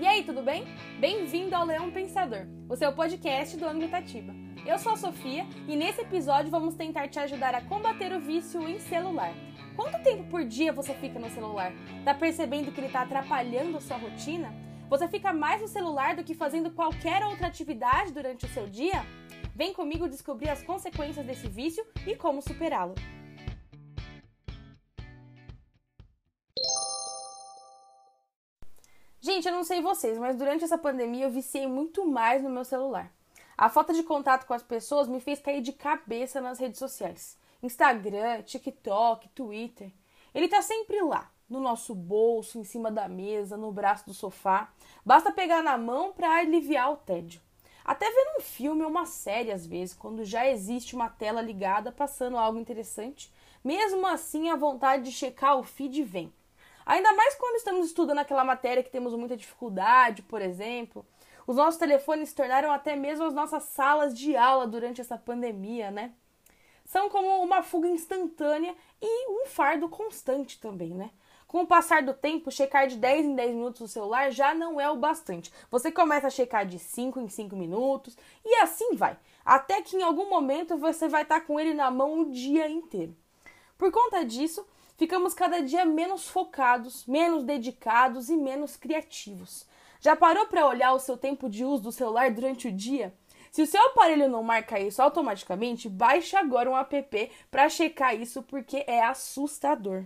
E aí, tudo bem? Bem-vindo ao Leão Pensador, o seu podcast do ângulo Itatiba. Eu sou a Sofia e nesse episódio vamos tentar te ajudar a combater o vício em celular. Quanto tempo por dia você fica no celular? Tá percebendo que ele tá atrapalhando a sua rotina? Você fica mais no celular do que fazendo qualquer outra atividade durante o seu dia? Vem comigo descobrir as consequências desse vício e como superá-lo. Gente, eu não sei vocês, mas durante essa pandemia eu viciei muito mais no meu celular. A falta de contato com as pessoas me fez cair de cabeça nas redes sociais. Instagram, TikTok, Twitter. Ele tá sempre lá, no nosso bolso, em cima da mesa, no braço do sofá. Basta pegar na mão para aliviar o tédio. Até ver um filme ou uma série às vezes, quando já existe uma tela ligada passando algo interessante. Mesmo assim, a vontade de checar o feed vem. Ainda mais quando estamos estudando aquela matéria que temos muita dificuldade, por exemplo. Os nossos telefones se tornaram até mesmo as nossas salas de aula durante essa pandemia, né? São como uma fuga instantânea e um fardo constante também, né? Com o passar do tempo, checar de 10 em 10 minutos o celular já não é o bastante. Você começa a checar de 5 em 5 minutos e assim vai. Até que em algum momento você vai estar com ele na mão o dia inteiro. Por conta disso, ficamos cada dia menos focados, menos dedicados e menos criativos. Já parou para olhar o seu tempo de uso do celular durante o dia? Se o seu aparelho não marca isso automaticamente, baixe agora um app para checar isso porque é assustador.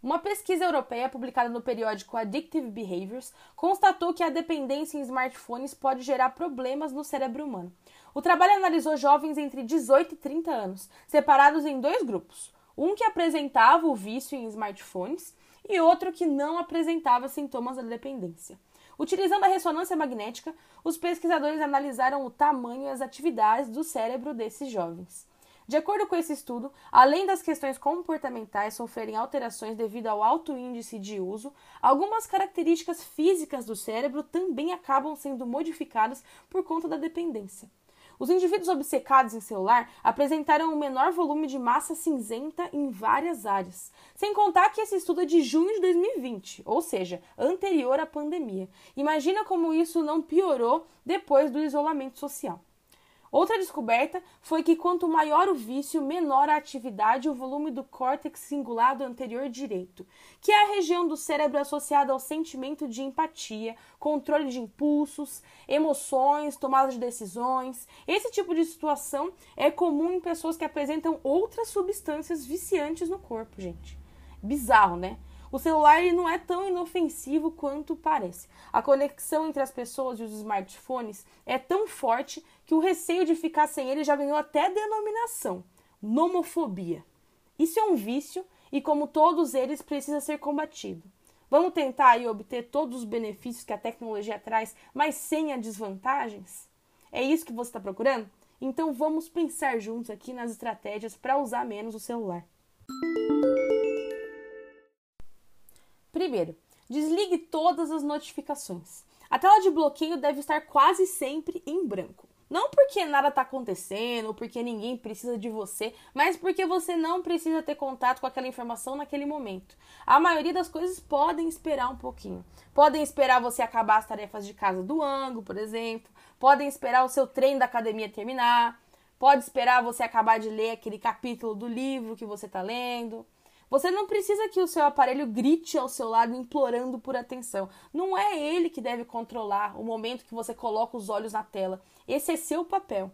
Uma pesquisa europeia publicada no periódico Addictive Behaviors constatou que a dependência em smartphones pode gerar problemas no cérebro humano. O trabalho analisou jovens entre 18 e 30 anos, separados em dois grupos: um que apresentava o vício em smartphones e outro que não apresentava sintomas da dependência. Utilizando a ressonância magnética, os pesquisadores analisaram o tamanho e as atividades do cérebro desses jovens. De acordo com esse estudo, além das questões comportamentais sofrerem alterações devido ao alto índice de uso, algumas características físicas do cérebro também acabam sendo modificadas por conta da dependência. Os indivíduos obcecados em celular apresentaram um menor volume de massa cinzenta em várias áreas. Sem contar que esse estudo é de junho de 2020, ou seja, anterior à pandemia. Imagina como isso não piorou depois do isolamento social. Outra descoberta foi que quanto maior o vício, menor a atividade e o volume do córtex cingulado anterior direito, que é a região do cérebro associada ao sentimento de empatia, controle de impulsos, emoções, tomada de decisões. Esse tipo de situação é comum em pessoas que apresentam outras substâncias viciantes no corpo, gente. Bizarro, né? O celular ele não é tão inofensivo quanto parece. A conexão entre as pessoas e os smartphones é tão forte que o receio de ficar sem ele já ganhou até denominação: nomofobia. Isso é um vício e, como todos eles, precisa ser combatido. Vamos tentar aí obter todos os benefícios que a tecnologia traz, mas sem as desvantagens? É isso que você está procurando? Então vamos pensar juntos aqui nas estratégias para usar menos o celular. Primeiro, desligue todas as notificações. A tela de bloqueio deve estar quase sempre em branco. Não porque nada está acontecendo, ou porque ninguém precisa de você, mas porque você não precisa ter contato com aquela informação naquele momento. A maioria das coisas podem esperar um pouquinho. Podem esperar você acabar as tarefas de casa do ângulo, por exemplo. Podem esperar o seu treino da academia terminar. Pode esperar você acabar de ler aquele capítulo do livro que você está lendo. Você não precisa que o seu aparelho grite ao seu lado implorando por atenção. Não é ele que deve controlar o momento que você coloca os olhos na tela. Esse é seu papel.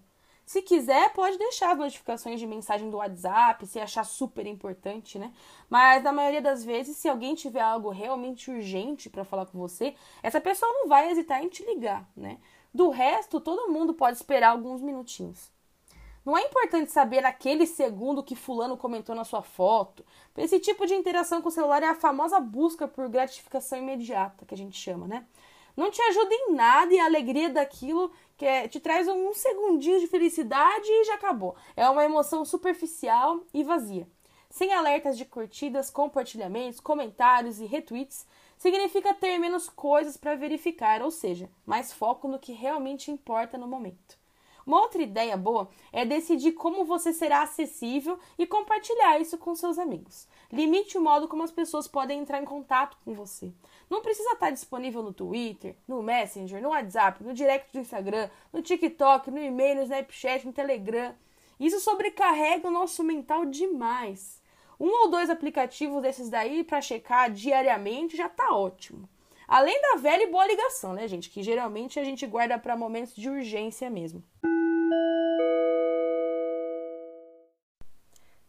Se quiser, pode deixar as notificações de mensagem do WhatsApp, se achar super importante, né? Mas na maioria das vezes, se alguém tiver algo realmente urgente para falar com você, essa pessoa não vai hesitar em te ligar, né? Do resto, todo mundo pode esperar alguns minutinhos. Não é importante saber naquele segundo que fulano comentou na sua foto. Esse tipo de interação com o celular é a famosa busca por gratificação imediata, que a gente chama, né? Não te ajuda em nada e a alegria daquilo que é, te traz um segundinho de felicidade e já acabou. É uma emoção superficial e vazia. Sem alertas de curtidas, compartilhamentos, comentários e retweets, significa ter menos coisas para verificar, ou seja, mais foco no que realmente importa no momento. Uma outra ideia boa é decidir como você será acessível e compartilhar isso com seus amigos. Limite o modo como as pessoas podem entrar em contato com você. Não precisa estar disponível no Twitter, no Messenger, no WhatsApp, no direct do Instagram, no TikTok, no e-mail, no Snapchat, no Telegram. Isso sobrecarrega o nosso mental demais. Um ou dois aplicativos desses daí para checar diariamente já tá ótimo. Além da velha e boa ligação, né, gente? Que geralmente a gente guarda para momentos de urgência mesmo.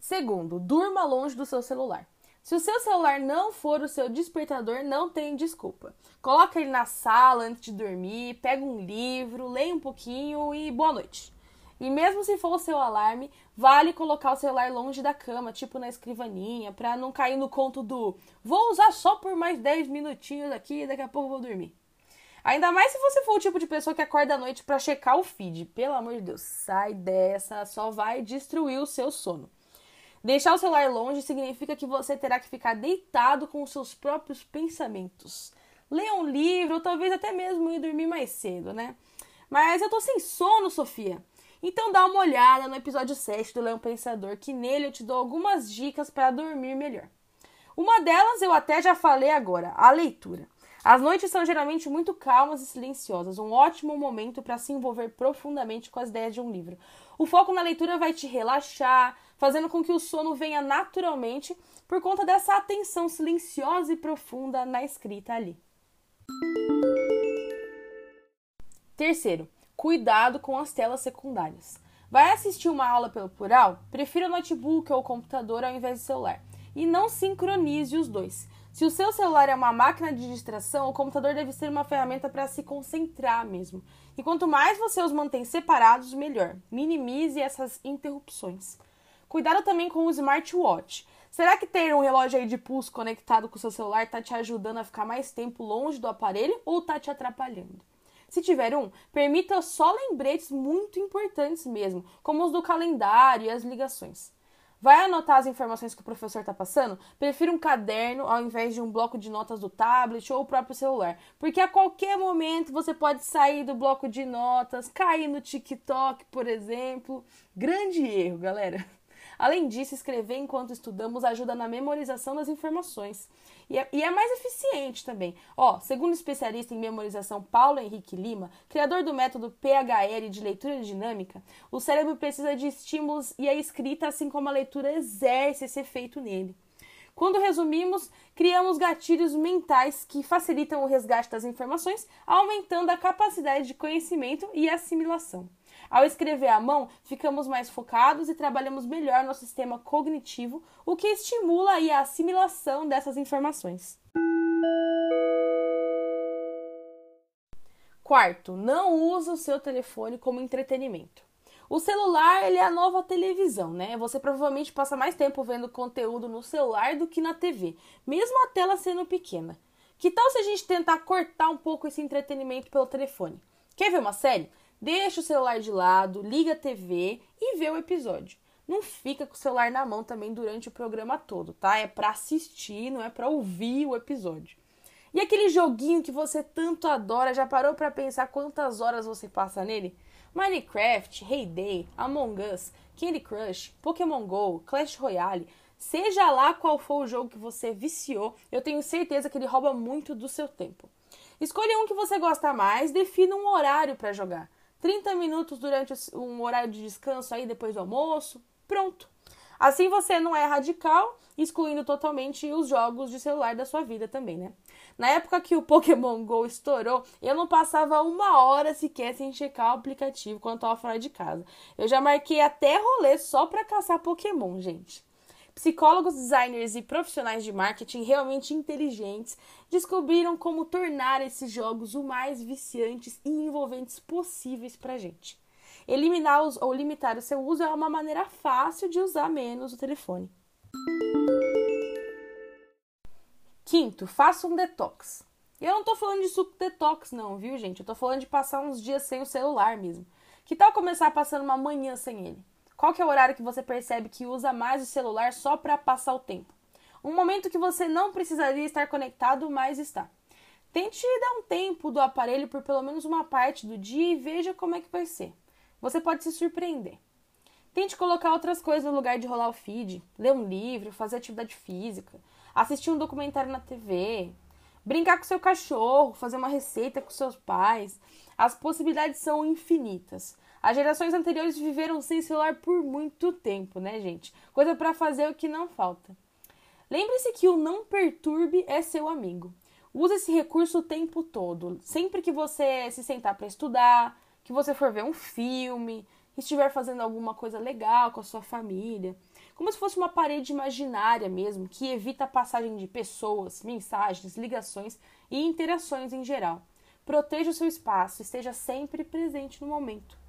Segundo, durma longe do seu celular. Se o seu celular não for o seu despertador, não tem desculpa. Coloca ele na sala antes de dormir, pega um livro, leia um pouquinho e boa noite. E mesmo se for o seu alarme, vale colocar o celular longe da cama, tipo na escrivaninha, para não cair no conto do vou usar só por mais 10 minutinhos aqui e daqui a pouco vou dormir. Ainda mais se você for o tipo de pessoa que acorda à noite para checar o feed. Pelo amor de Deus, sai dessa, só vai destruir o seu sono. Deixar o celular longe significa que você terá que ficar deitado com os seus próprios pensamentos. Leia um livro, ou talvez até mesmo ir dormir mais cedo, né? Mas eu tô sem sono, Sofia. Então dá uma olhada no episódio 7 do Leão Pensador, que nele eu te dou algumas dicas para dormir melhor. Uma delas eu até já falei agora, a leitura. As noites são geralmente muito calmas e silenciosas, um ótimo momento para se envolver profundamente com as ideias de um livro. O foco na leitura vai te relaxar, fazendo com que o sono venha naturalmente por conta dessa atenção silenciosa e profunda na escrita ali. Terceiro, Cuidado com as telas secundárias. Vai assistir uma aula pelo plural? Prefira o notebook ou o computador ao invés do celular. E não sincronize os dois. Se o seu celular é uma máquina de distração, o computador deve ser uma ferramenta para se concentrar mesmo. E quanto mais você os mantém separados, melhor. Minimize essas interrupções. Cuidado também com o smartwatch. Será que ter um relógio aí de pulso conectado com o seu celular está te ajudando a ficar mais tempo longe do aparelho ou está te atrapalhando? Se tiver um, permita só lembretes muito importantes mesmo, como os do calendário e as ligações. Vai anotar as informações que o professor está passando? Prefira um caderno ao invés de um bloco de notas do tablet ou o próprio celular, porque a qualquer momento você pode sair do bloco de notas, cair no TikTok, por exemplo. Grande erro, galera. Além disso, escrever enquanto estudamos ajuda na memorização das informações. E é, e é, mais eficiente também. Ó, segundo o especialista em memorização Paulo Henrique Lima, criador do método PHL de leitura dinâmica, o cérebro precisa de estímulos e a escrita, assim como a leitura, exerce esse efeito nele. Quando resumimos, criamos gatilhos mentais que facilitam o resgate das informações, aumentando a capacidade de conhecimento e assimilação. Ao escrever à mão, ficamos mais focados e trabalhamos melhor no sistema cognitivo, o que estimula a assimilação dessas informações. Quarto, não use o seu telefone como entretenimento. O celular ele é a nova televisão, né? Você provavelmente passa mais tempo vendo conteúdo no celular do que na TV, mesmo a tela sendo pequena. Que tal se a gente tentar cortar um pouco esse entretenimento pelo telefone? Quer ver uma série? Deixa o celular de lado, liga a TV e vê o episódio. Não fica com o celular na mão também durante o programa todo, tá? É para assistir, não é para ouvir o episódio. E aquele joguinho que você tanto adora, já parou para pensar quantas horas você passa nele? Minecraft, Heyday, Among Us, Candy Crush, Pokémon Go, Clash Royale, seja lá qual for o jogo que você viciou, eu tenho certeza que ele rouba muito do seu tempo. Escolha um que você gosta mais, defina um horário para jogar. 30 minutos durante um horário de descanso aí depois do almoço, pronto. Assim você não é radical, excluindo totalmente os jogos de celular da sua vida também, né? Na época que o Pokémon GO estourou, eu não passava uma hora sequer sem checar o aplicativo quando eu tava fora de casa. Eu já marquei até rolê só pra caçar Pokémon, gente. Psicólogos, designers e profissionais de marketing realmente inteligentes descobriram como tornar esses jogos o mais viciantes e envolventes possíveis para gente. Eliminá-los ou limitar o seu uso é uma maneira fácil de usar menos o telefone. Quinto, faça um detox. Eu não tô falando de suco detox, não, viu, gente? Eu tô falando de passar uns dias sem o celular mesmo. Que tal começar passando uma manhã sem ele? Qual que é o horário que você percebe que usa mais o celular só para passar o tempo? Um momento que você não precisaria estar conectado, mas está. Tente dar um tempo do aparelho por pelo menos uma parte do dia e veja como é que vai ser. Você pode se surpreender. Tente colocar outras coisas no lugar de rolar o feed, ler um livro, fazer atividade física, assistir um documentário na TV, brincar com seu cachorro, fazer uma receita com seus pais. As possibilidades são infinitas. As gerações anteriores viveram sem celular por muito tempo, né, gente? Coisa para fazer o que não falta. Lembre-se que o não perturbe é seu amigo. Use esse recurso o tempo todo. Sempre que você se sentar para estudar, que você for ver um filme, estiver fazendo alguma coisa legal com a sua família, como se fosse uma parede imaginária mesmo, que evita a passagem de pessoas, mensagens, ligações e interações em geral. Proteja o seu espaço, esteja sempre presente no momento.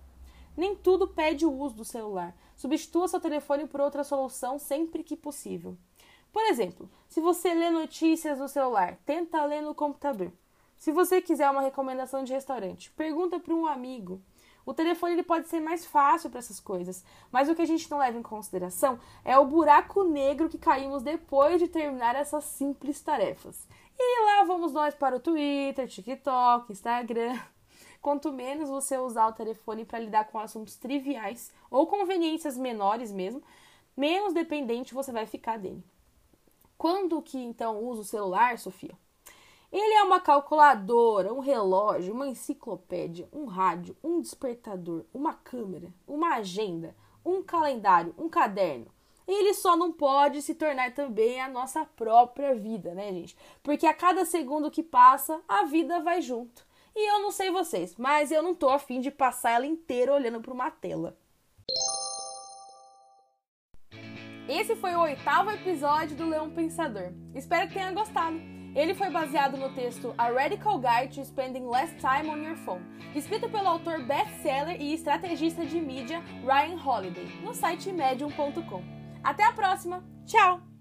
Nem tudo pede o uso do celular. Substitua seu telefone por outra solução sempre que possível. Por exemplo, se você lê notícias no celular, tenta ler no computador. Se você quiser uma recomendação de restaurante, pergunta para um amigo. O telefone ele pode ser mais fácil para essas coisas, mas o que a gente não leva em consideração é o buraco negro que caímos depois de terminar essas simples tarefas. E lá vamos nós para o Twitter, TikTok, Instagram. Quanto menos você usar o telefone para lidar com assuntos triviais ou conveniências menores mesmo, menos dependente você vai ficar dele. Quando que então usa o celular, Sofia? Ele é uma calculadora, um relógio, uma enciclopédia, um rádio, um despertador, uma câmera, uma agenda, um calendário, um caderno. Ele só não pode se tornar também a nossa própria vida, né, gente? Porque a cada segundo que passa, a vida vai junto. E eu não sei vocês, mas eu não tô afim de passar ela inteira olhando para uma tela. Esse foi o oitavo episódio do Leão Pensador. Espero que tenha gostado. Ele foi baseado no texto A Radical Guide to Spending Less Time on Your Phone, escrito pelo autor best-seller e estrategista de mídia Ryan Holiday, no site medium.com. Até a próxima. Tchau!